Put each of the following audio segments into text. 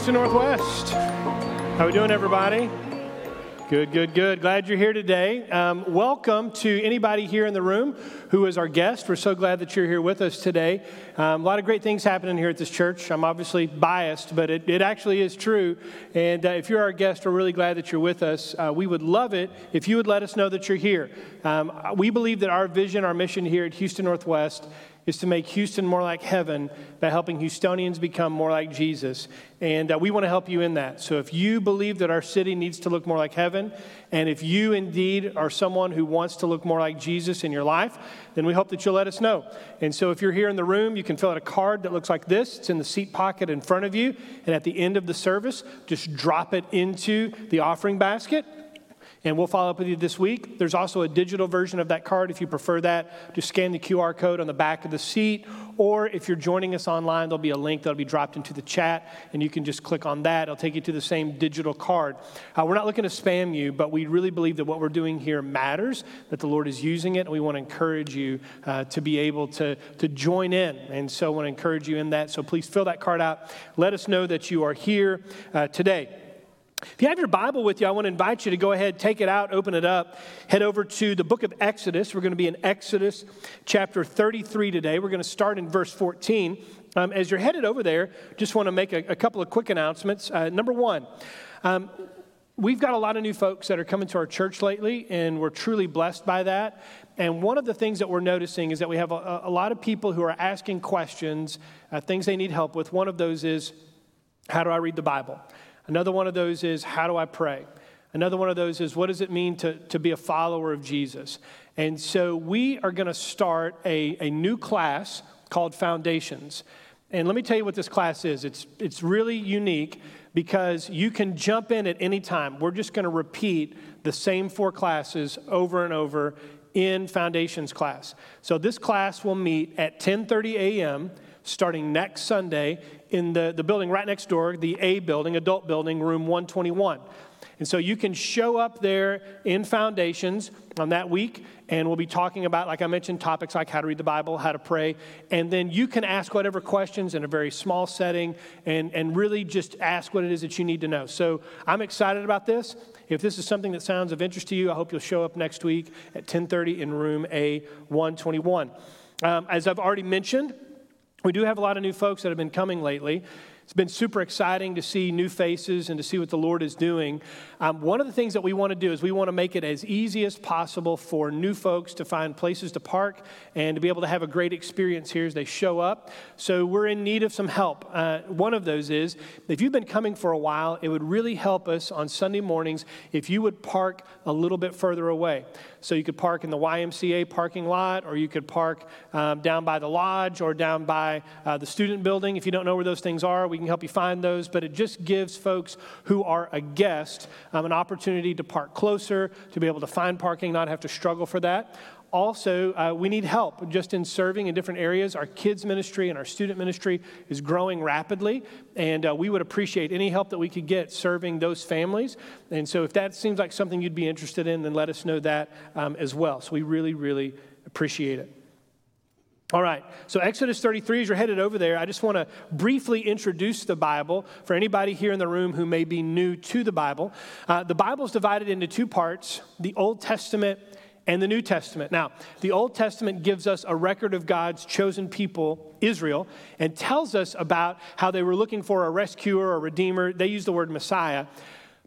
Houston Northwest. How we doing, everybody? Good, good, good. Glad you're here today. Um, welcome to anybody here in the room who is our guest. We're so glad that you're here with us today. Um, a lot of great things happening here at this church. I'm obviously biased, but it, it actually is true. And uh, if you're our guest, we're really glad that you're with us. Uh, we would love it if you would let us know that you're here. Um, we believe that our vision, our mission here at Houston Northwest is to make Houston more like heaven by helping Houstonians become more like Jesus. And uh, we want to help you in that. So if you believe that our city needs to look more like heaven, and if you indeed are someone who wants to look more like Jesus in your life, then we hope that you'll let us know. And so if you're here in the room, you can fill out a card that looks like this. It's in the seat pocket in front of you. And at the end of the service, just drop it into the offering basket and we'll follow up with you this week. There's also a digital version of that card if you prefer that. Just scan the QR code on the back of the seat, or if you're joining us online, there'll be a link that'll be dropped into the chat, and you can just click on that. It'll take you to the same digital card. Uh, we're not looking to spam you, but we really believe that what we're doing here matters, that the Lord is using it, and we want to encourage you uh, to be able to, to join in. And so I want to encourage you in that. So please fill that card out. Let us know that you are here uh, today. If you have your Bible with you, I want to invite you to go ahead, take it out, open it up, head over to the book of Exodus. We're going to be in Exodus chapter 33 today. We're going to start in verse 14. Um, as you're headed over there, just want to make a, a couple of quick announcements. Uh, number one, um, we've got a lot of new folks that are coming to our church lately, and we're truly blessed by that. And one of the things that we're noticing is that we have a, a lot of people who are asking questions, uh, things they need help with. One of those is, How do I read the Bible? Another one of those is, how do I pray? Another one of those is, what does it mean to, to be a follower of Jesus? And so we are going to start a, a new class called Foundations. And let me tell you what this class is. It's, it's really unique because you can jump in at any time. We're just going to repeat the same four classes over and over in Foundations class. So this class will meet at 10:30 a.m starting next Sunday in the, the building right next door, the A building, adult building, room 121. And so you can show up there in Foundations on that week, and we'll be talking about, like I mentioned, topics like how to read the Bible, how to pray, and then you can ask whatever questions in a very small setting and, and really just ask what it is that you need to know. So I'm excited about this. If this is something that sounds of interest to you, I hope you'll show up next week at 1030 in room A121. Um, as I've already mentioned, we do have a lot of new folks that have been coming lately. It's been super exciting to see new faces and to see what the Lord is doing. Um, one of the things that we want to do is we want to make it as easy as possible for new folks to find places to park and to be able to have a great experience here as they show up. So we're in need of some help. Uh, one of those is if you've been coming for a while, it would really help us on Sunday mornings if you would park a little bit further away. So you could park in the YMCA parking lot, or you could park um, down by the lodge or down by uh, the student building. If you don't know where those things are, we can help you find those. But it just gives folks who are a guest um, an opportunity to park closer, to be able to find parking, not have to struggle for that also, uh, we need help just in serving in different areas. Our kids' ministry and our student ministry is growing rapidly, and uh, we would appreciate any help that we could get serving those families. And so, if that seems like something you'd be interested in, then let us know that um, as well. So, we really, really appreciate it. All right, so Exodus 33, as you're headed over there, I just want to briefly introduce the Bible for anybody here in the room who may be new to the Bible. Uh, the Bible is divided into two parts the Old Testament and the New Testament. Now, the Old Testament gives us a record of God's chosen people, Israel, and tells us about how they were looking for a rescuer, a redeemer. They use the word Messiah.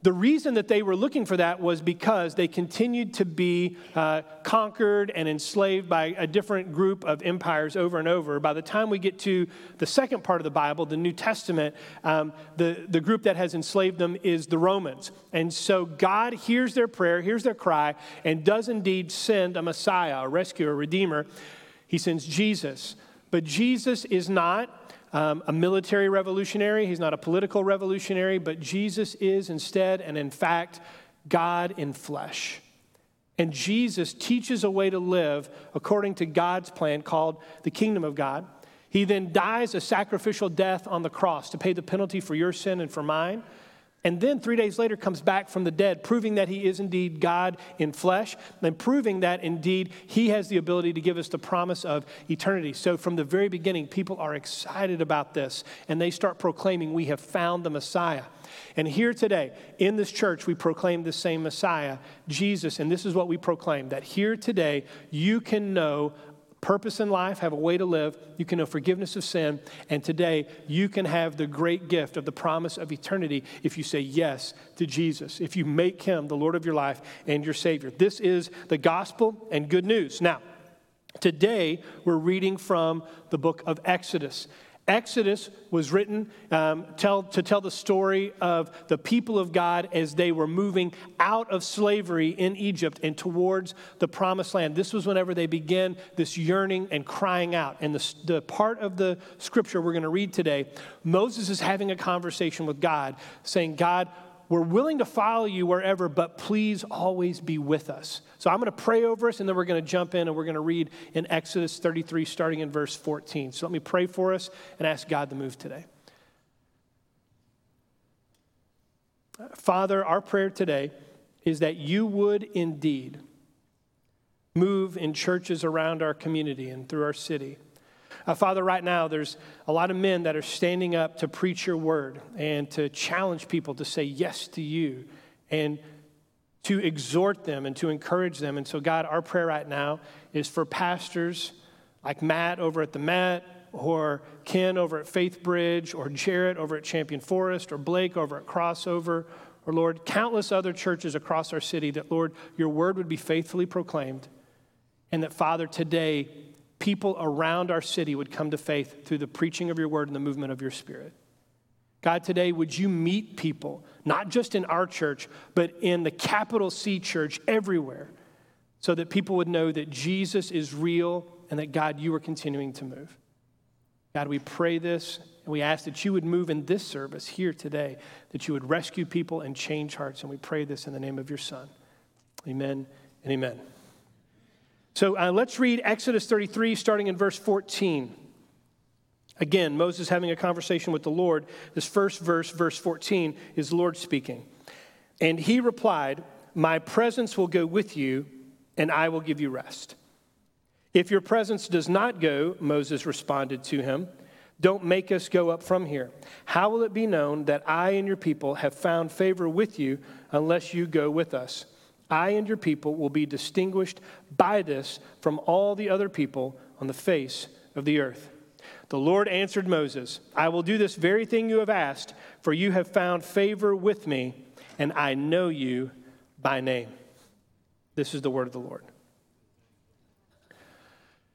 The reason that they were looking for that was because they continued to be uh, conquered and enslaved by a different group of empires over and over. By the time we get to the second part of the Bible, the New Testament, um, the, the group that has enslaved them is the Romans. And so God hears their prayer, hears their cry, and does indeed send a Messiah, a rescuer, a redeemer. He sends Jesus. But Jesus is not um, a military revolutionary, he's not a political revolutionary, but Jesus is instead and in fact God in flesh. And Jesus teaches a way to live according to God's plan called the kingdom of God. He then dies a sacrificial death on the cross to pay the penalty for your sin and for mine. And then three days later comes back from the dead, proving that he is indeed God in flesh, and proving that indeed he has the ability to give us the promise of eternity. So from the very beginning, people are excited about this, and they start proclaiming, We have found the Messiah. And here today, in this church, we proclaim the same Messiah, Jesus, and this is what we proclaim that here today, you can know purpose in life, have a way to live. You can know forgiveness of sin. And today, you can have the great gift of the promise of eternity if you say yes to Jesus, if you make him the Lord of your life and your Savior. This is the gospel and good news. Now, today, we're reading from the book of Exodus. Exodus was written um, tell, to tell the story of the people of God as they were moving out of slavery in Egypt and towards the promised land. This was whenever they began this yearning and crying out. And the, the part of the scripture we're going to read today, Moses is having a conversation with God, saying, God, we're willing to follow you wherever, but please always be with us. So I'm going to pray over us, and then we're going to jump in and we're going to read in Exodus 33, starting in verse 14. So let me pray for us and ask God to move today. Father, our prayer today is that you would indeed move in churches around our community and through our city. Uh, Father, right now, there's a lot of men that are standing up to preach your word and to challenge people to say yes to you and to exhort them and to encourage them. And so, God, our prayer right now is for pastors like Matt over at the Met, or Ken over at Faithbridge, or Jarrett over at Champion Forest, or Blake over at Crossover, or Lord, countless other churches across our city, that, Lord, your word would be faithfully proclaimed. And that, Father, today people around our city would come to faith through the preaching of your word and the movement of your spirit. God, today, would you meet people, not just in our church, but in the capital C church everywhere, so that people would know that Jesus is real and that, God, you are continuing to move. God, we pray this and we ask that you would move in this service here today, that you would rescue people and change hearts. And we pray this in the name of your Son. Amen and amen. So uh, let's read Exodus 33, starting in verse 14. Again, Moses having a conversation with the Lord. This first verse, verse 14, is Lord speaking. And he replied, My presence will go with you, and I will give you rest. If your presence does not go, Moses responded to him, don't make us go up from here. How will it be known that I and your people have found favor with you unless you go with us? I and your people will be distinguished by this from all the other people on the face of the earth. The Lord answered Moses, I will do this very thing you have asked, for you have found favor with me, and I know you by name. This is the word of the Lord.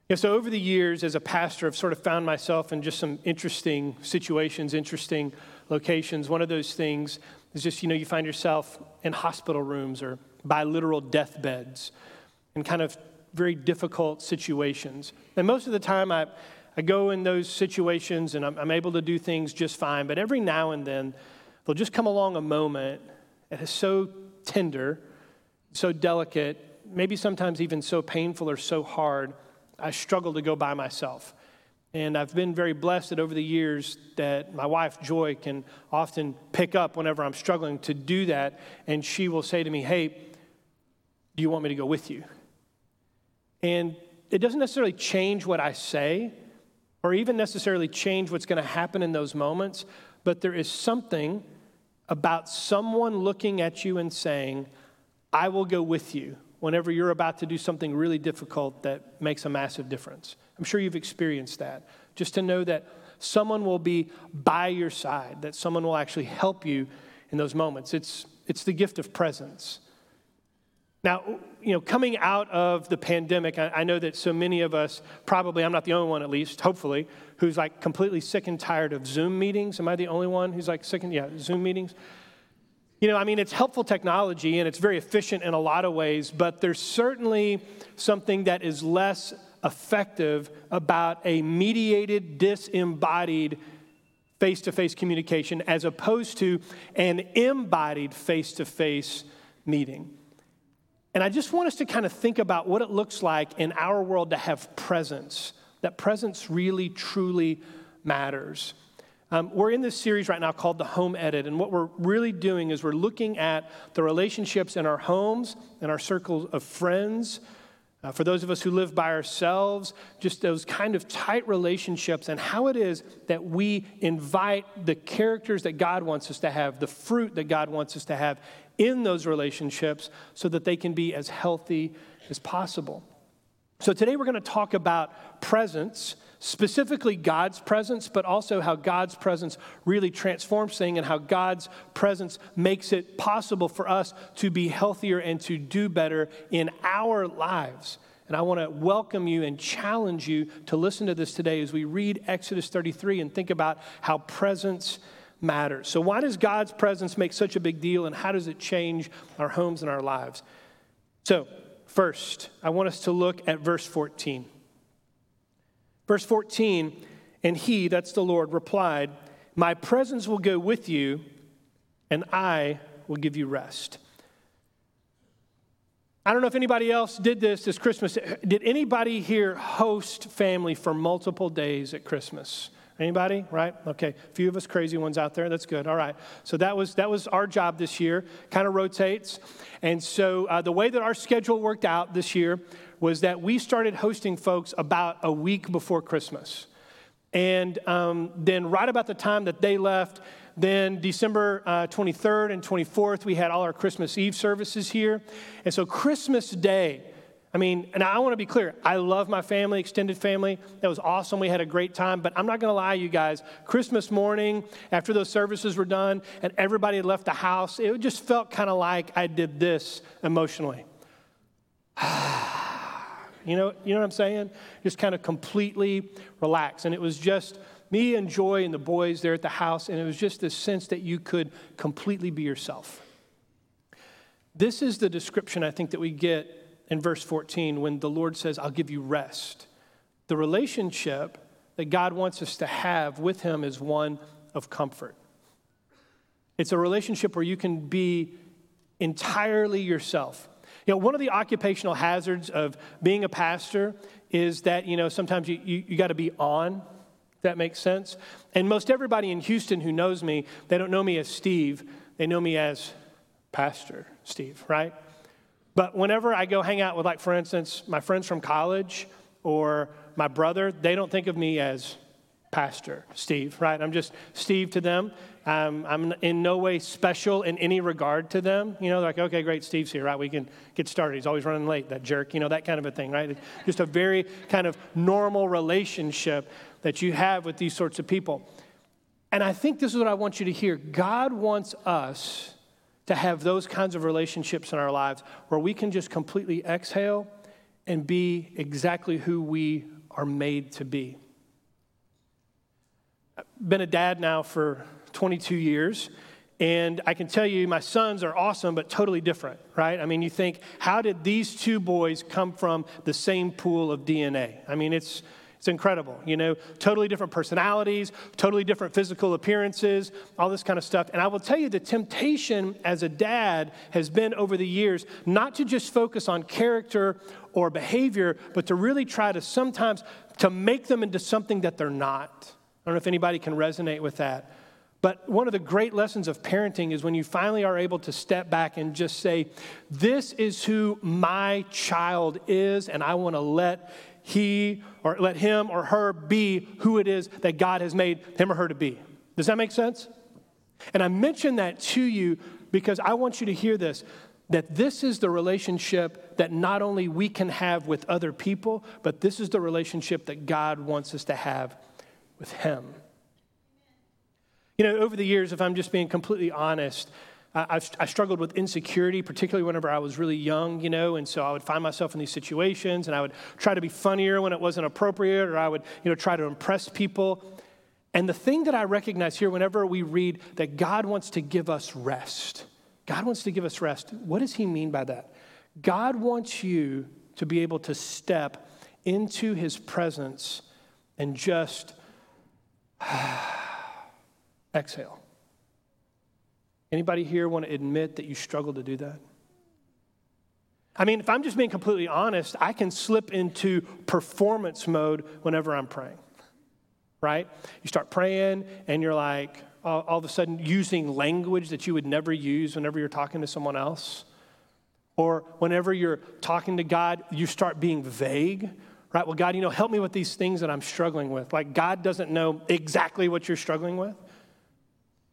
Yeah, so over the years as a pastor, I've sort of found myself in just some interesting situations, interesting locations. One of those things is just, you know, you find yourself in hospital rooms or by literal deathbeds and kind of very difficult situations. And most of the time, I, I go in those situations and I'm, I'm able to do things just fine. But every now and then, there'll just come along a moment that is so tender, so delicate, maybe sometimes even so painful or so hard, I struggle to go by myself. And I've been very blessed that over the years that my wife Joy can often pick up whenever I'm struggling to do that, and she will say to me, "Hey, do you want me to go with you?" And it doesn't necessarily change what I say, or even necessarily change what's going to happen in those moments, but there is something about someone looking at you and saying, "I will go with you." Whenever you're about to do something really difficult that makes a massive difference. I'm sure you've experienced that. Just to know that someone will be by your side, that someone will actually help you in those moments. It's, it's the gift of presence. Now, you know, coming out of the pandemic, I, I, know that so many of us, probably, I'm not the only one at least, hopefully, who's like completely sick and tired of Zoom meetings. Am I the only one who's like sick and, yeah, Zoom meetings? You know, I mean, it's helpful technology and it's very efficient in a lot of ways, but there's certainly something that is less effective about a mediated, disembodied face to face communication as opposed to an embodied face to face meeting. And I just want us to kind of think about what it looks like in our world to have presence, that presence really, truly matters. Um, we're in this series right now called The Home Edit, and what we're really doing is we're looking at the relationships in our homes and our circles of friends. Uh, for those of us who live by ourselves, just those kind of tight relationships, and how it is that we invite the characters that God wants us to have, the fruit that God wants us to have in those relationships, so that they can be as healthy as possible. So, today we're going to talk about presence specifically God's presence, but also how God's presence really transforms things and how God's presence makes it possible for us to be healthier and to do better in our lives. And I want to welcome you and challenge you to listen to this today as we read Exodus 33 and think about how presence matters. So, why does God's presence make such a big deal, and how does it change our homes and our lives? So, first, I want us to look at verse 14. Verse 14, and he, that's the Lord, replied, My presence will go with you, and I will give you rest. I don't know if anybody else did this this Christmas. Did anybody here host family for multiple days at Christmas? Anybody? Right? Okay. A few of us crazy ones out there. That's good. All right. So that was that was our job this year. Kind of rotates. And so uh, the way that our schedule worked out this year was that we started hosting folks about a week before Christmas. And um, then, right about the time that they left, then December uh, 23rd and 24th, we had all our Christmas Eve services here. And so, Christmas Day, I mean, and I want to be clear, I love my family, extended family. That was awesome. We had a great time. But I'm not going to lie, you guys, Christmas morning, after those services were done and everybody had left the house, it just felt kind of like I did this emotionally. You know, you know what I'm saying? Just kind of completely relax. And it was just me and Joy and the boys there at the house, and it was just this sense that you could completely be yourself. This is the description I think that we get in verse 14 when the Lord says, I'll give you rest. The relationship that God wants us to have with Him is one of comfort. It's a relationship where you can be entirely yourself. You know, one of the occupational hazards of being a pastor is that, you know, sometimes you, you, you got to be on. that makes sense. And most everybody in Houston who knows me, they don't know me as Steve, they know me as Pastor Steve, right? But whenever I go hang out with, like, for instance, my friends from college or my brother, they don't think of me as Pastor Steve, right? I'm just Steve to them. Um, I'm in no way special in any regard to them. You know, like, okay, great, Steve's here, right? We can get started. He's always running late, that jerk, you know, that kind of a thing, right? Just a very kind of normal relationship that you have with these sorts of people. And I think this is what I want you to hear God wants us to have those kinds of relationships in our lives where we can just completely exhale and be exactly who we are made to be. Been a dad now for 22 years. And I can tell you, my sons are awesome, but totally different, right? I mean, you think, how did these two boys come from the same pool of DNA? I mean, it's, it's incredible, you know, totally different personalities, totally different physical appearances, all this kind of stuff. And I will tell you, the temptation as a dad has been over the years not to just focus on character or behavior, but to really try to sometimes to make them into something that they're not. I don't know if anybody can resonate with that. But one of the great lessons of parenting is when you finally are able to step back and just say, This is who my child is, and I want to let he or let him or her be who it is that God has made him or her to be. Does that make sense? And I mention that to you because I want you to hear this that this is the relationship that not only we can have with other people, but this is the relationship that God wants us to have with Him. You know, over the years, if I'm just being completely honest, I, I struggled with insecurity, particularly whenever I was really young, you know, and so I would find myself in these situations and I would try to be funnier when it wasn't appropriate or I would, you know, try to impress people. And the thing that I recognize here whenever we read that God wants to give us rest, God wants to give us rest, what does He mean by that? God wants you to be able to step into His presence and just. Exhale. Anybody here want to admit that you struggle to do that? I mean, if I'm just being completely honest, I can slip into performance mode whenever I'm praying. right? You start praying and you're like, all, of a sudden using language that you would never use whenever you're talking to someone else. Or whenever you're talking to God, you start being vague, right? Well, God, you know, help me with these things that I'm struggling with. Like, God doesn't know exactly what you're struggling with.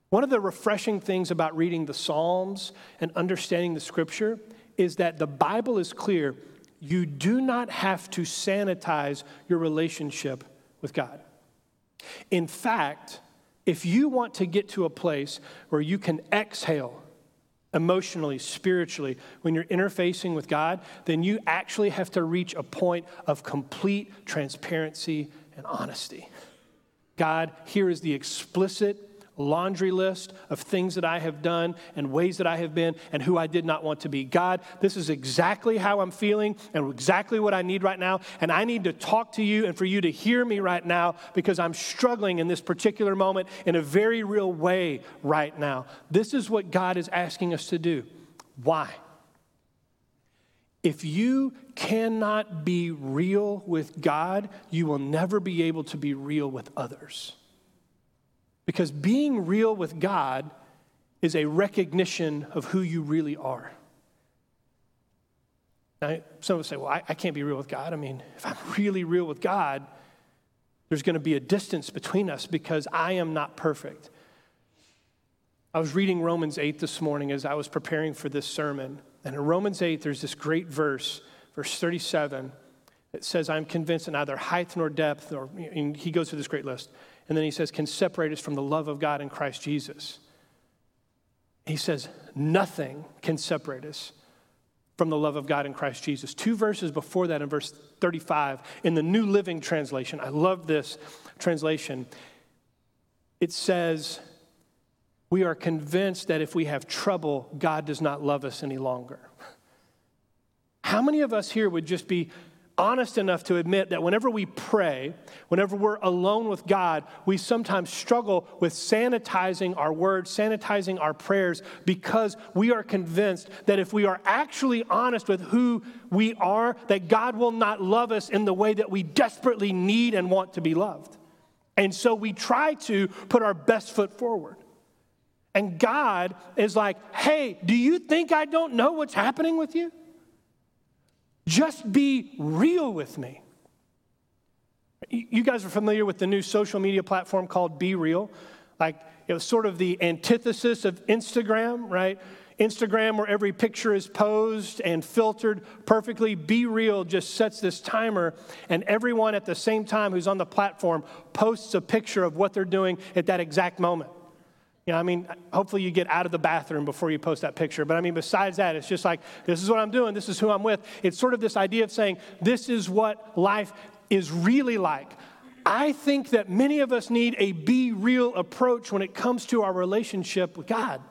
One of the refreshing things about reading the Psalms and understanding the scripture is that the Bible is clear. You do not have to sanitize your relationship with God. In fact, if you want to get to a place where you can exhale emotionally, spiritually, when you're interfacing with God, then you actually have to reach a point of complete transparency and honesty. God, here is the explicit laundry list of things that I have done and ways that I have been and who I did not want to be. God, this is exactly how I'm feeling and exactly what I need right now. And I need to talk to you and for you to hear me right now because I'm struggling in this particular moment in a very real way right now. This is what God is asking us to do. Why? If you cannot be real with God, you will never be able to be real with others. Because being real with God is a recognition of who you really are. Now, some would say, well, I, I can't be real with God. I mean, if I'm really real with God, there's going to be a distance between us because I am not perfect. I was reading Romans 8 this morning as I was preparing for this sermon. And in Romans 8, there's this great verse, verse 37, that says, I'm convinced that neither height nor depth, or he goes through this great list, and then he says, can separate us from the love of God in Christ Jesus. He says, nothing can separate us from the love of God in Christ Jesus. Two verses before that, in verse 35, in the New Living Translation, I love this translation. It says, We are convinced that if we have trouble, God does not love us any longer. How many of us here would just be honest enough to admit that whenever we pray, whenever we're alone with God, we sometimes struggle with sanitizing our words, sanitizing our prayers, because we are convinced that if we are actually honest with who we are, that God will not love us in the way that we desperately need and want to be loved. And so we try to put our best foot forward. And God is like, hey, do you think I don't know what's happening with you? Just be real with me. You guys are familiar with the new social media platform called BeReal. Like, it was sort of the antithesis of Instagram, right? Instagram, where every picture is posed and filtered perfectly. Be Real just sets this timer, and everyone at the same time who's on the platform posts a picture of what they're doing at that exact moment. You know, I mean, hopefully you get out of the bathroom before you post that picture. But I mean, besides that, it's just like, this is what I'm doing, this is who I'm with. It's sort of this idea of saying, this is what life is really like. I think that many of us need a be real approach when it comes to our relationship with God.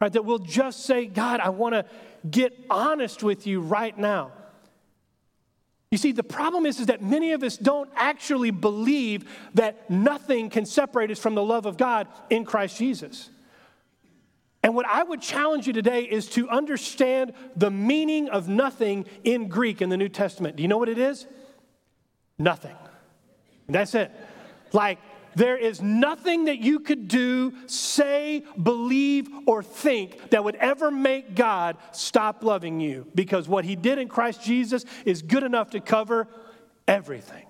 Right? That we'll just say, God, I want to get honest with you right now. You see, the problem is, is that many of us don't actually believe that nothing can separate us from the love of God in Christ Jesus. And what I would challenge you today is to understand the meaning of nothing in Greek in the New Testament. Do you know what it is? Nothing. That's it. Like, there is nothing that you could do, say, believe, or think that would ever make God stop loving you because what He did in Christ Jesus is good enough to cover everything.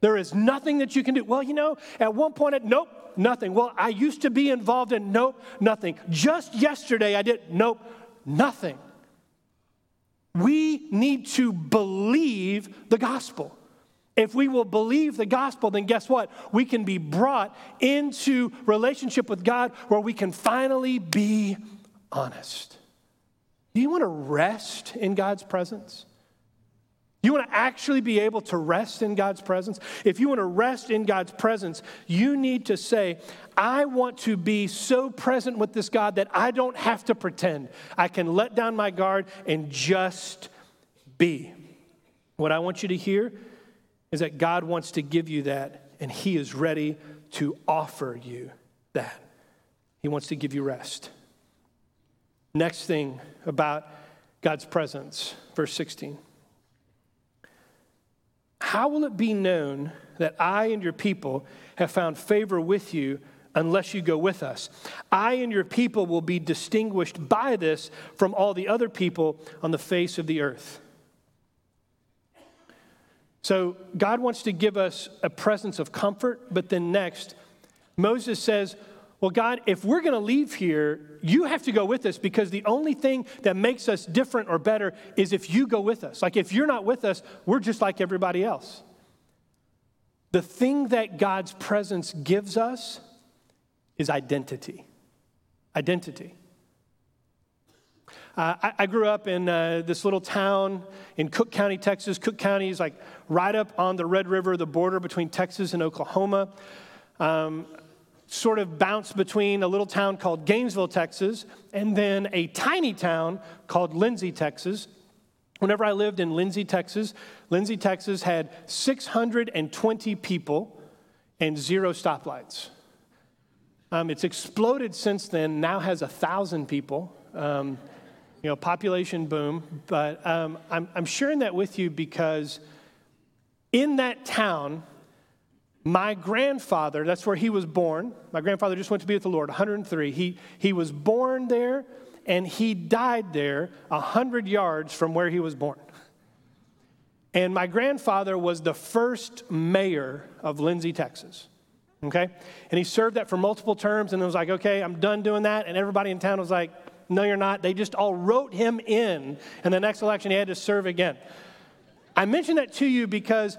There is nothing that you can do. Well, you know, at one point, at, nope, nothing. Well, I used to be involved in nope, nothing. Just yesterday, I did nope, nothing. We need to believe the gospel. If we will believe the gospel, then guess what? We can be brought into relationship with God where we can finally be honest. Do you want to rest in God's presence? You want to actually be able to rest in God's presence? If you want to rest in God's presence, you need to say, I want to be so present with this God that I don't have to pretend. I can let down my guard and just be. What I want you to hear is that God wants to give you that, and He is ready to offer you that. He wants to give you rest. Next thing about God's presence, verse 16. How will it be known that I and your people have found favor with you unless you go with us. I and your people will be distinguished by this from all the other people on the face of the earth. So, God wants to give us a presence of comfort, but then next, Moses says, Well, God, if we're going to leave here, you have to go with us because the only thing that makes us different or better is if you go with us. Like, if you're not with us, we're just like everybody else. The thing that God's presence gives us is identity. Identity. Uh, I, I, grew up in uh, this little town in Cooke County, Texas. Cooke County is like right up on the Red River, the border between Texas and Oklahoma. Um, sort of bounced between a little town called Gainesville, Texas, and then a tiny town called Lindsay, Texas. Whenever I lived in Lindsay, Texas, Lindsay, Texas had 620 people and zero stoplights. Um, it's exploded since then, now has a thousand people. Um, you know, population boom. But um, I'm, I'm sharing that with you because in that town, my grandfather, that's where he was born. My grandfather just went to be with the Lord, 103. He, he was born there and he died there 100 yards from where he was born. And my grandfather was the first mayor of Lindsay, Texas. Okay? And he served that for multiple terms and it was like, okay, I'm done doing that. And everybody in town was like, no, you're not. They just all wrote him in. And the next election, he had to serve again. I mention that to you because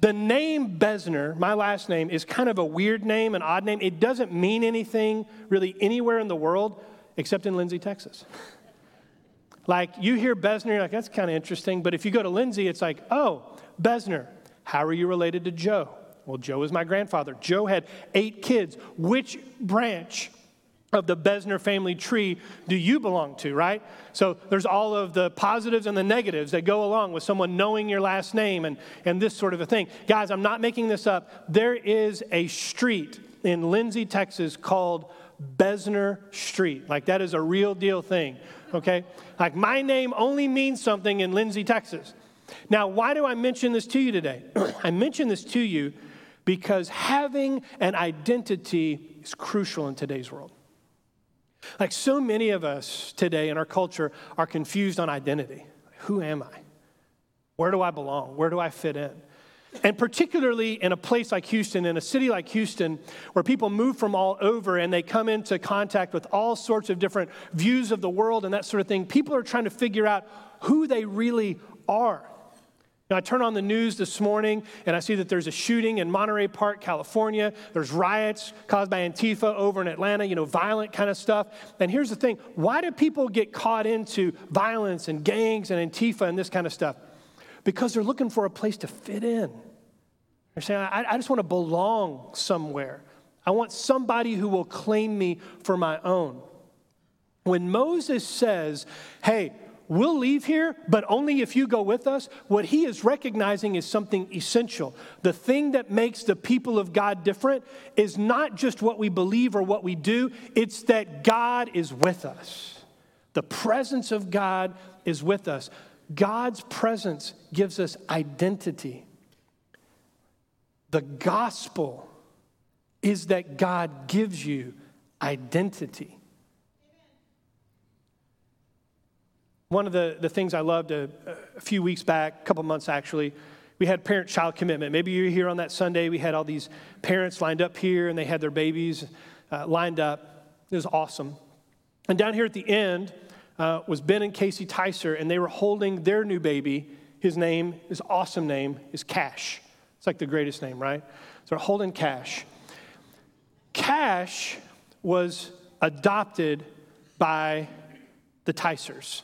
the name Bezner, my last name, is kind of a weird name, an odd name. It doesn't mean anything really anywhere in the world except in Lindsay, Texas. Like you hear Bezner, you're like, that's kind of interesting. But if you go to Lindsay, it's like, oh, Bezner, how are you related to Joe? Well, Joe is my grandfather. Joe had eight kids. Which branch of the Bezner family tree do you belong to, right? So there's all of the positives and the negatives that go along with someone knowing your last name and, and this sort of a thing. Guys, I'm not making this up. There is a street in Lindsay, Texas called Bezner Street. Like that is a real deal thing, okay? Like my name only means something in Lindsay, Texas. Now, why do I mention this to you today? I mention this to you because having an identity is crucial in today's world. Like so many of us today in our culture are confused on identity. Who am I? Where do I belong? Where do I fit in? And particularly in a place like Houston, in a city like Houston, where people move from all over and they come into contact with all sorts of different views of the world and that sort of thing, people are trying to figure out who they really are. Now, I turn on the news this morning and I see that there's a shooting in Monterey Park, California. There's riots caused by Antifa over in Atlanta, you know, violent kind of stuff. And here's the thing why do people get caught into violence and gangs and Antifa and this kind of stuff? Because they're looking for a place to fit in. They're saying, I, I just want to belong somewhere. I want somebody who will claim me for my own. When Moses says, hey, we'll leave here, but only if you go with us. What he is recognizing is something essential. The thing that makes the people of God different is not just what we believe or what we do, it's that God is with us. The presence of God is with us. God's presence gives us identity. The gospel is that God gives you identity. One of the, the things I loved a, a few weeks back, a couple months actually, we had parent child commitment. Maybe you're here on that Sunday. We had all these parents lined up here and they had their babies uh, lined up. It was awesome. And down here at the end uh, was Ben and Casey Tyser, and they were holding their new baby. His name, his awesome name, is Cash. It's like the greatest name, right? So they're holding Cash. Cash was adopted by the Tysers.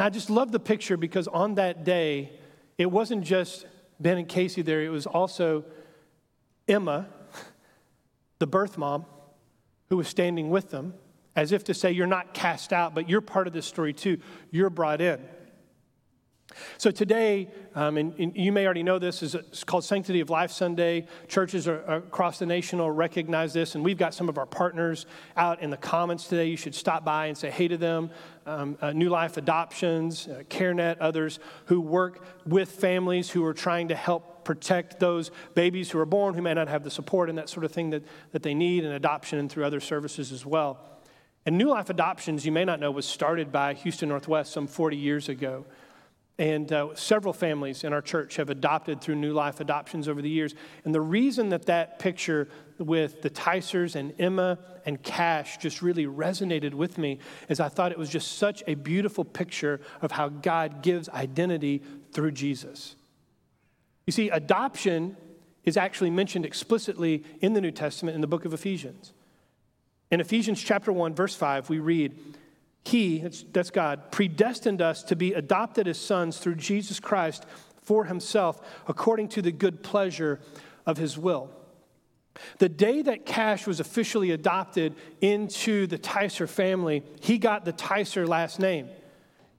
And I just love the picture because on that day, it wasn't just Ben and Casey there, it was also Emma, the birth mom, who was standing with them, as if to say, You're not cast out, but you're part of this story too. You're brought in. So today, um, and, and, you may already know this, is it's called Sanctity of Life Sunday. Churches are, across the nation will recognize this, and we've got some of our partners out in the comments today. You should stop by and say hey to them. Um, uh, New Life Adoptions, uh, CareNet, others who work with families who are trying to help protect those babies who are born who may not have the support and that sort of thing that, that they need, and adoption and through other services as well. And New Life Adoptions, you may not know, was started by Houston Northwest some 40 years ago. And uh, several families in our church have adopted through New Life adoptions over the years. And the reason that that picture with the Ticers and Emma and Cash just really resonated with me is I thought it was just such a beautiful picture of how God gives identity through Jesus. You see, adoption is actually mentioned explicitly in the New Testament in the book of Ephesians. In Ephesians chapter 1, verse 5, we read, he, that's, God, predestined us to be adopted as sons through Jesus Christ for himself, according to the good pleasure of his will. The day that Cash was officially adopted into the Ticer family, he got the Ticer last name.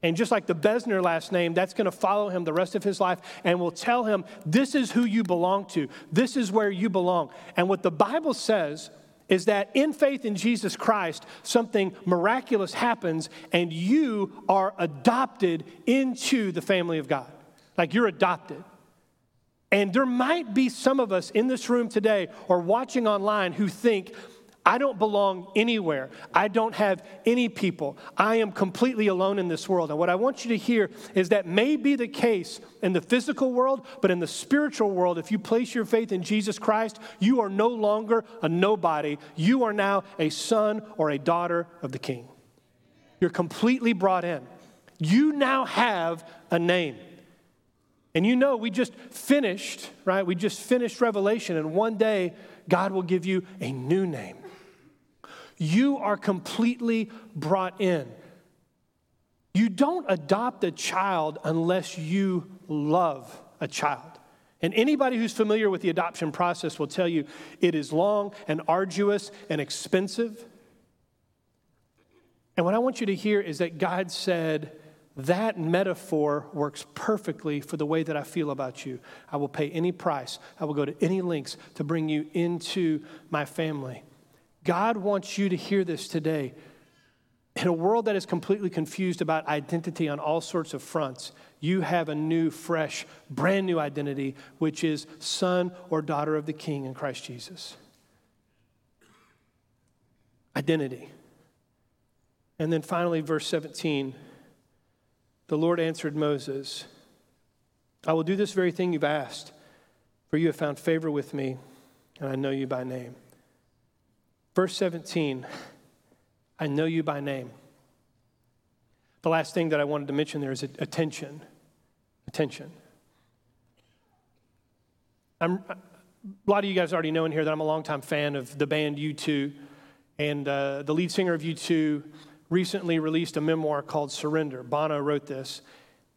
And just like the Bezner last name, that's going to follow him the rest of his life and will tell him, this is who you belong to. This is where you belong. And what the Bible says is that in faith in Jesus Christ, something miraculous happens and you are adopted into the family of God. Like you're adopted. And there might be some of us in this room today or watching online who think, I don't belong anywhere. I don't have any people. I am completely alone in this world. And what I want you to hear is that may be the case in the physical world, but in the spiritual world, if you place your faith in Jesus Christ, you are no longer a nobody. You are now a son or a daughter of the King. You're completely brought in. You now have a name. And you know, we just finished, right? We just finished Revelation, and one day God will give you a new name. You are completely brought in. You don't adopt a child unless you love a child. And anybody who's familiar with the adoption process will tell you it is long and arduous and expensive. And what I want you to hear is that God said, that metaphor works perfectly for the way that I feel about you. I will pay any price, I will go to any lengths to bring you into my family. God wants you to hear this today. In a world that is completely confused about identity on all sorts of fronts, you have a new, fresh, brand new identity, which is son or daughter of the King in Christ Jesus. Identity. And then finally, verse 17 the Lord answered Moses, I will do this very thing you've asked, for you have found favor with me, and I know you by name. Verse 17, I know you by name. The last thing that I wanted to mention there is attention. Attention. I'm, a lot of you guys already know in here that I'm a longtime fan of the band U2, and uh, the lead singer of U2 recently released a memoir called Surrender. Bono wrote this,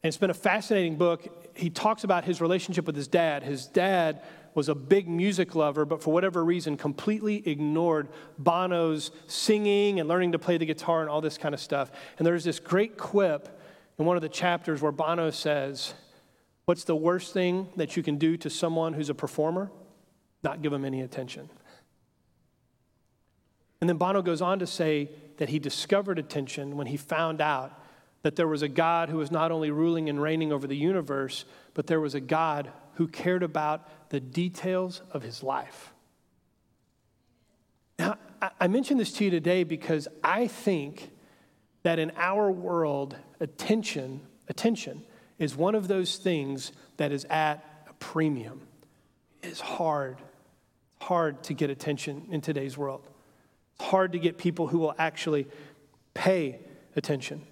and it's been a fascinating book. He talks about his relationship with his dad. His dad was a big music lover, but for whatever reason, completely ignored Bono's singing and learning to play the guitar and all this kind of stuff. And there's this great quip in one of the chapters where Bono says, What's the worst thing that you can do to someone who's a performer? Not give them any attention. And then Bono goes on to say that he discovered attention when he found out that there was a God who was not only ruling and reigning over the universe, but there was a God who cared about the details of his life. Now, I mention this to you today because I think that in our world, attention, attention is one of those things that is at a premium. It's hard, hard to get attention in today's world. It's hard to get people who will actually pay attention.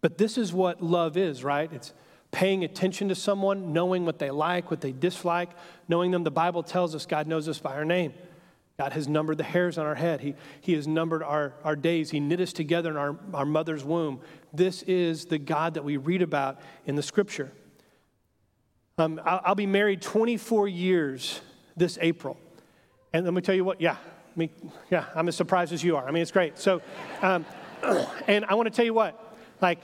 But this is what love is, right? It's paying attention to someone, knowing what they like, what they dislike, knowing them. The Bible tells us God knows us by our name. God has numbered the hairs on our head. He, he has numbered our, our days. He knit us together in our, our mother's womb. This is the God that we read about in the scripture. Um, I'll, I'll be married 24 years this April. And let me tell you what, yeah, me, yeah, I'm as surprised as you are. I mean, it's great. So, um, and I want to tell you what, like,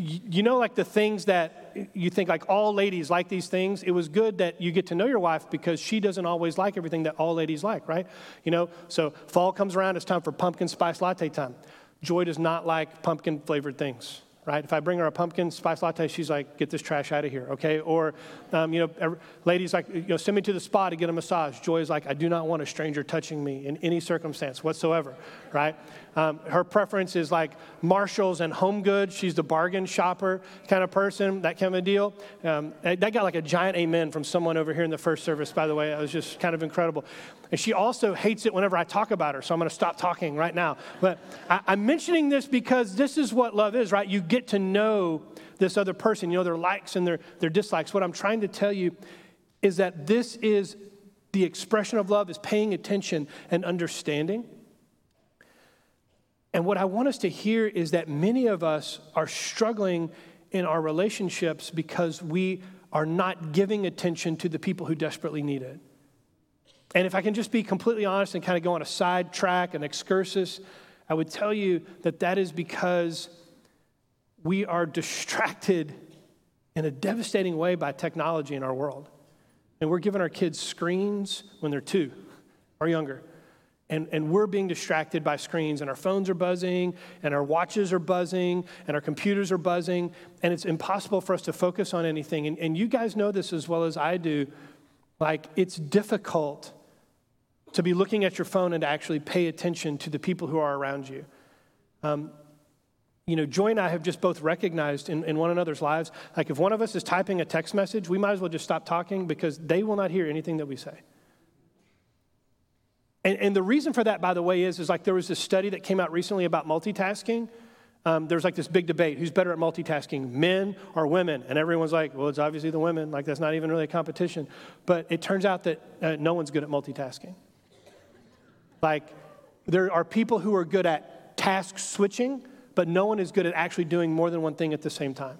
you know, like the things that you think like all ladies like these things. It was good that you get to know your wife because she doesn't always like everything that all ladies like, right? You know, so fall comes around, it's time for pumpkin spice latte time. Joy does not like pumpkin flavored things right? If I bring her a pumpkin spice latte, she's like, get this trash out of here, okay? Or, um, you know, ladies like, you know, send me to the spa to get a massage. Joy is like, I do not want a stranger touching me in any circumstance whatsoever, right? Um, her preference is like Marshalls and Home Goods. She's the bargain shopper kind of person, that kind of a deal. Um, that got like a giant amen from someone over here in the first service, by the way. It was just kind of incredible. And she also hates it whenever I talk about her, so I'm going to stop talking right now. But I, I'm mentioning this because this is what love is, right? You get to know this other person, you know, their likes and their, their dislikes. What I'm trying to tell you is that this is the expression of love is paying attention and understanding. And what I want us to hear is that many of us are struggling in our relationships because we are not giving attention to the people who desperately need it. And if I can just be completely honest and kind of go on a side track, an excursus, I would tell you that that is because we are distracted in a devastating way by technology in our world. And we're giving our kids screens when they're two or younger. And, and we're being distracted by screens, and our phones are buzzing, and our watches are buzzing, and our computers are buzzing, and it's impossible for us to focus on anything. And, and you guys know this as well as I do. Like, it's difficult to be looking at your phone and to actually pay attention to the people who are around you. Um, you know, Joy and I have just both recognized in, in one another's lives, like if one of us is typing a text message, we might as well just stop talking because they will not hear anything that we say. And, and the reason for that, by the way, is, is like there was this study that came out recently about multitasking. Um, there's like this big debate who's better at multitasking, men or women? And everyone's like, well, it's obviously the women. Like, that's not even really a competition. But it turns out that uh, no one's good at multitasking. Like, there are people who are good at task switching, but no one is good at actually doing more than one thing at the same time.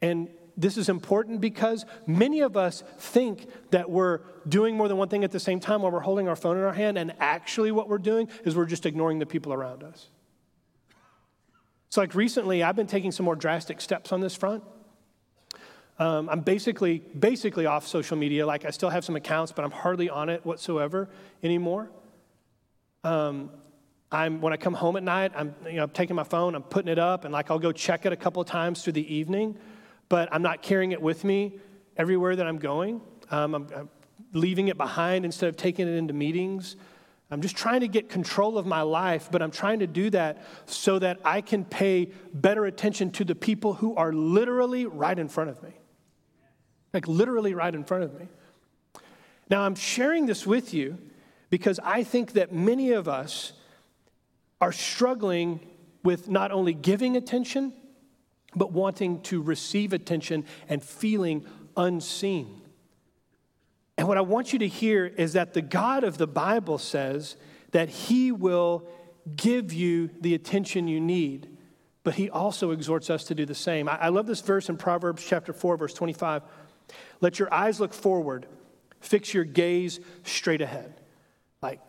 And this is important because many of us think that we're doing more than one thing at the same time while we're holding our phone in our hand, and actually, what we're doing is we're just ignoring the people around us. So, like recently, I've been taking some more drastic steps on this front. Um, I'm basically basically off social media. Like I still have some accounts, but I'm hardly on it whatsoever anymore. Um, I'm when I come home at night, I'm you know I'm taking my phone, I'm putting it up, and like I'll go check it a couple of times through the evening, but I'm not carrying it with me everywhere that I'm going. Um, I'm, I'm leaving it behind instead of taking it into meetings. I'm just trying to get control of my life, but I'm trying to do that so that I can pay better attention to the people who are literally right in front of me like literally right in front of me. Now, I'm sharing this with you because I think that many of us are struggling with not only giving attention, but wanting to receive attention and feeling unseen. And what I want you to hear is that the God of the Bible says that He will give you the attention you need, but He also exhorts us to do the same. I, love this verse in Proverbs chapter 4, verse 25. Let your eyes look forward, fix your gaze straight ahead. Like,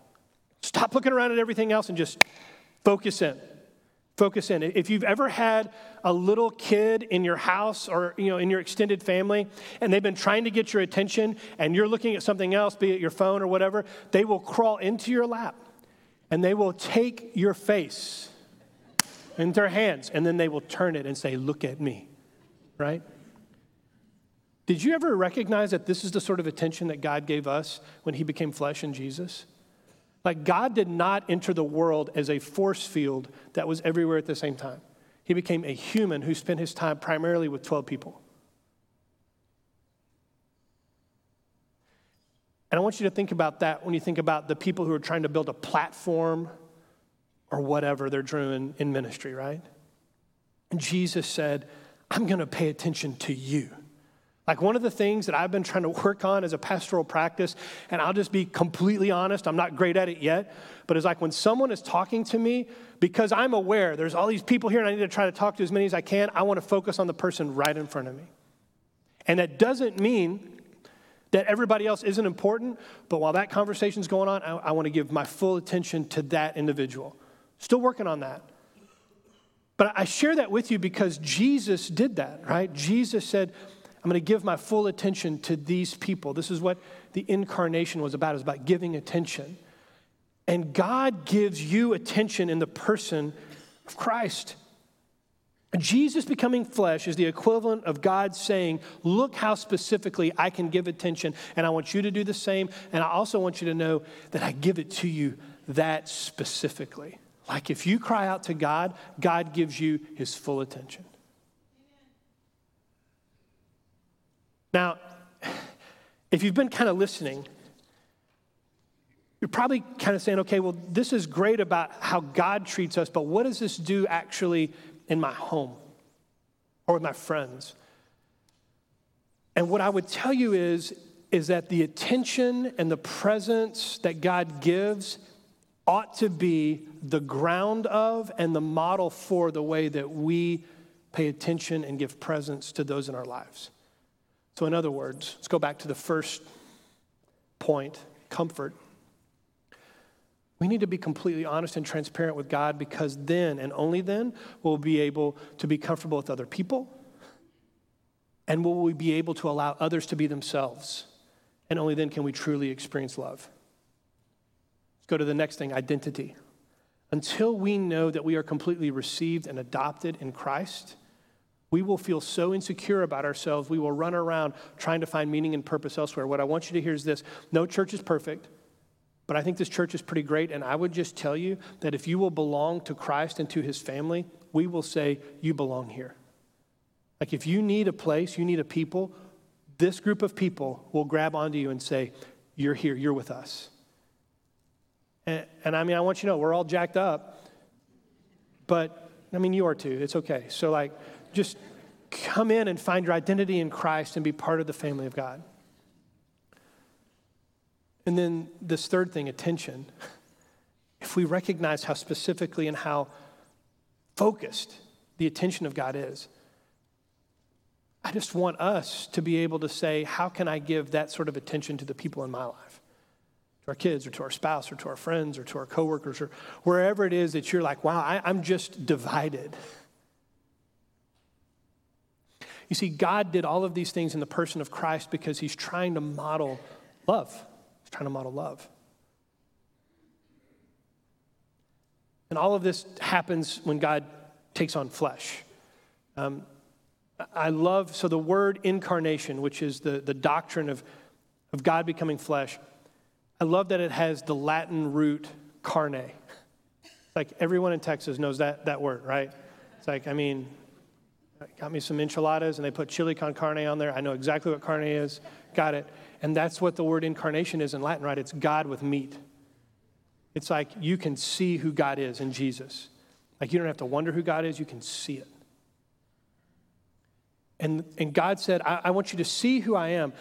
stop looking around at everything else and just focus in. Focus in. If you've ever had a little kid in your house or you know in your extended family and they've been trying to get your attention and you're looking at something else, be it your phone or whatever, they will crawl into your lap and they will take your face in their hands and then they will turn it and say, Look at me. Right? Did you ever recognize that this is the sort of attention that God gave us when He became flesh in Jesus? Like, God did not enter the world as a force field that was everywhere at the same time. He became a human who spent his time primarily with 12 people. And I want you to think about that when you think about the people who are trying to build a platform or whatever they're doing in ministry, right? And Jesus said, I'm going to pay attention to you. Like one of the things that I've been trying to work on as a pastoral practice, and I'll just be completely honest, I'm not great at it yet, but it's like when someone is talking to me, because I'm aware there's all these people here and I need to try to talk to as many as I can, I want to focus on the person right in front of me. And that doesn't mean that everybody else isn't important, but while that conversation's going on, I, I want to give my full attention to that individual. Still working on that. But I share that with you because Jesus did that, right? Jesus said, I'm going to give my full attention to these people. This is what the incarnation was about, it was about giving attention. And God gives you attention in the person of Christ. Jesus becoming flesh is the equivalent of God saying, Look how specifically I can give attention, and I want you to do the same. And I also want you to know that I give it to you that specifically. Like if you cry out to God, God gives you his full attention. Now, if you've been kind of listening, you're probably kind of saying, okay, well, this is great about how God treats us, but what does this do actually in my home or with my friends? And what I would tell you is, is that the attention and the presence that God gives ought to be the ground of and the model for the way that we pay attention and give presence to those in our lives. So, in other words, let's go back to the first point comfort. We need to be completely honest and transparent with God because then and only then will we be able to be comfortable with other people and will we be able to allow others to be themselves. And only then can we truly experience love. Let's go to the next thing identity. Until we know that we are completely received and adopted in Christ, we will feel so insecure about ourselves, we will run around trying to find meaning and purpose elsewhere. What I want you to hear is this no church is perfect. But I think this church is pretty great, and I would just tell you that if you will belong to Christ and to his family, we will say, You belong here. Like if you need a place, you need a people, this group of people will grab onto you and say, You're here, you're with us. And, and I mean, I want you to know, we're all jacked up, but I mean, you are too. It's okay. So, like, just come in and find your identity in Christ and be part of the family of God. And then this third thing, attention. If we recognize how specifically and how focused the attention of God is, I just want us to be able to say, how can I give that sort of attention to the people in my life? To our kids or to our spouse or to our friends or to our coworkers or wherever it is that you're like, wow, I, I'm just divided. You see, God did all of these things in the person of Christ because he's trying to model love. He's trying to model love. And all of this happens when God takes on flesh. Um, I love, so the word incarnation, which is the, the doctrine of, of God becoming flesh, I love that it has the Latin root carne. Like everyone in Texas knows that, that word, right? It's like, I mean, got me some enchiladas and they put chili con carne on there. I know exactly what carne is. Got it. And that's what the word incarnation is in Latin, right? It's God with meat. It's like you can see who God is in Jesus. Like you don't have to wonder who God is, you can see it. And, and God said, I, I want you to see who I am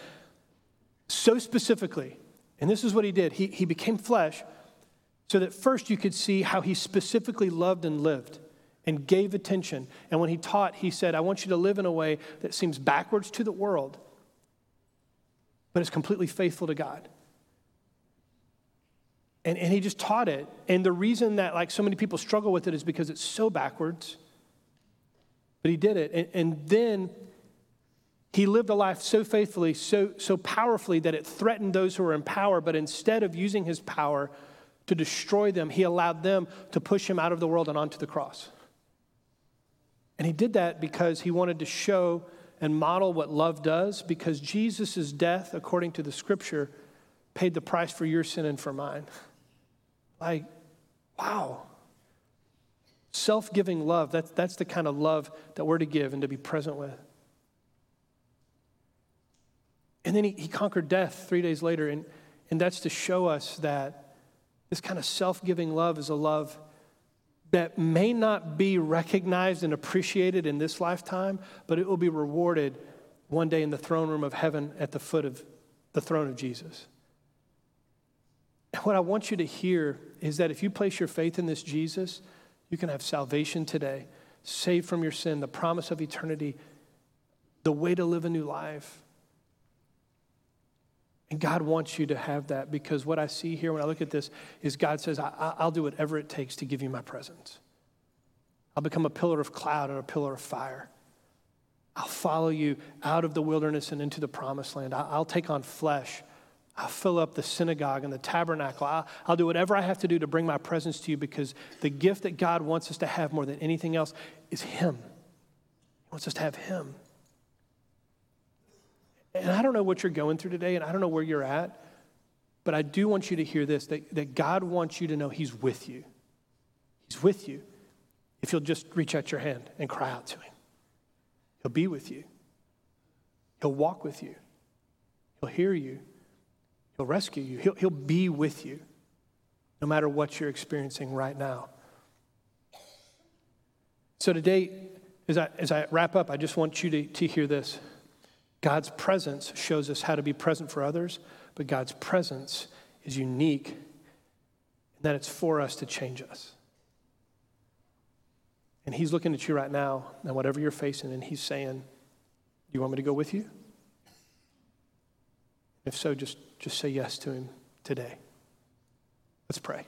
so specifically. And this is what he did. He, he became flesh so that first you could see how he specifically loved and lived and gave attention. And when he taught, he said, I want you to live in a way that seems backwards to the world, but is completely faithful to God. And, and he just taught it. And the reason that like so many people struggle with it is because it's so backwards. But he did it. And, and then he lived a life so faithfully, so, so powerfully that it threatened those who were in power. But instead of using his power to destroy them, he allowed them to push him out of the world and onto the cross. And he did that because he wanted to show and model what love does because Jesus' death, according to the scripture, paid the price for your sin and for mine. Like, wow. Self giving love, that's, that's the kind of love that we're to give and to be present with. And then he, he conquered death three days later, and, and that's to show us that this kind of self giving love is a love that may not be recognized and appreciated in this lifetime, but it will be rewarded one day in the throne room of heaven at the foot of the throne of Jesus. And what I want you to hear is that if you place your faith in this Jesus, you can have salvation today, saved from your sin, the promise of eternity, the way to live a new life. And God wants you to have that because what I see here when I look at this is God says, I, will do whatever it takes to give you my presence. I'll become a pillar of cloud and a pillar of fire. I'll follow you out of the wilderness and into the promised land. I'll take on flesh. I'll fill up the synagogue and the tabernacle. I'll, I'll, do whatever I have to do to bring my presence to you because the gift that God wants us to have more than anything else is Him. He wants us to have Him. And I don't know what you're going through today, and I don't know where you're at, but I do want you to hear this that, that God wants you to know He's with you. He's with you if you'll just reach out your hand and cry out to Him. He'll be with you, He'll walk with you, He'll hear you, He'll rescue you, He'll, he'll be with you no matter what you're experiencing right now. So, today, as I, as I wrap up, I just want you to, to hear this. God's presence shows us how to be present for others, but God's presence is unique in that it's for us to change us. And He's looking at you right now, and whatever you're facing, and He's saying, Do you want me to go with you? If so, just, just say yes to Him today. Let's pray.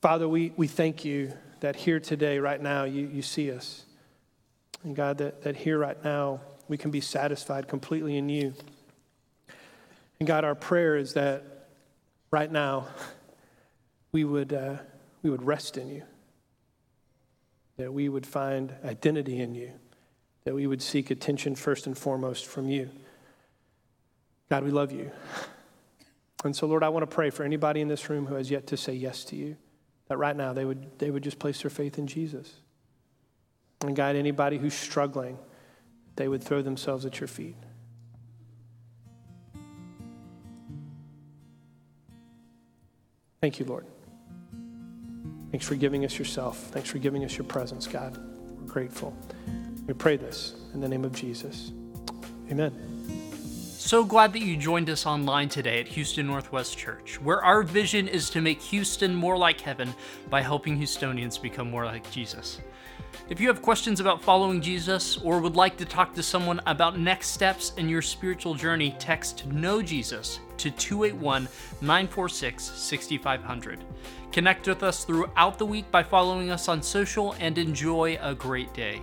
Father, we, we thank you that here today, right now, you, you see us. And God, that, that here right now, we can be satisfied completely in you. And God, our prayer is that right now, we would, uh, we would rest in you that we would find identity in you, that we would seek attention first and foremost from you. God, we love you. And so, Lord, I want to pray for anybody in this room who has yet to say yes to you, that right now they would, they would just place their faith in Jesus. And God, anybody who's struggling, they would throw themselves at your feet. Thank you, Lord. Thanks for giving us yourself. Thanks for giving us your presence, God. We're grateful. We pray this in the name of Jesus. Amen. So glad that you joined us online today at Houston Northwest Church, where our vision is to make Houston more like heaven by helping Houstonians become more like Jesus. If you have questions about following Jesus or would like to talk to someone about next steps in your spiritual journey, text Know Jesus to 281 946 6500. Connect with us throughout the week by following us on social and enjoy a great day.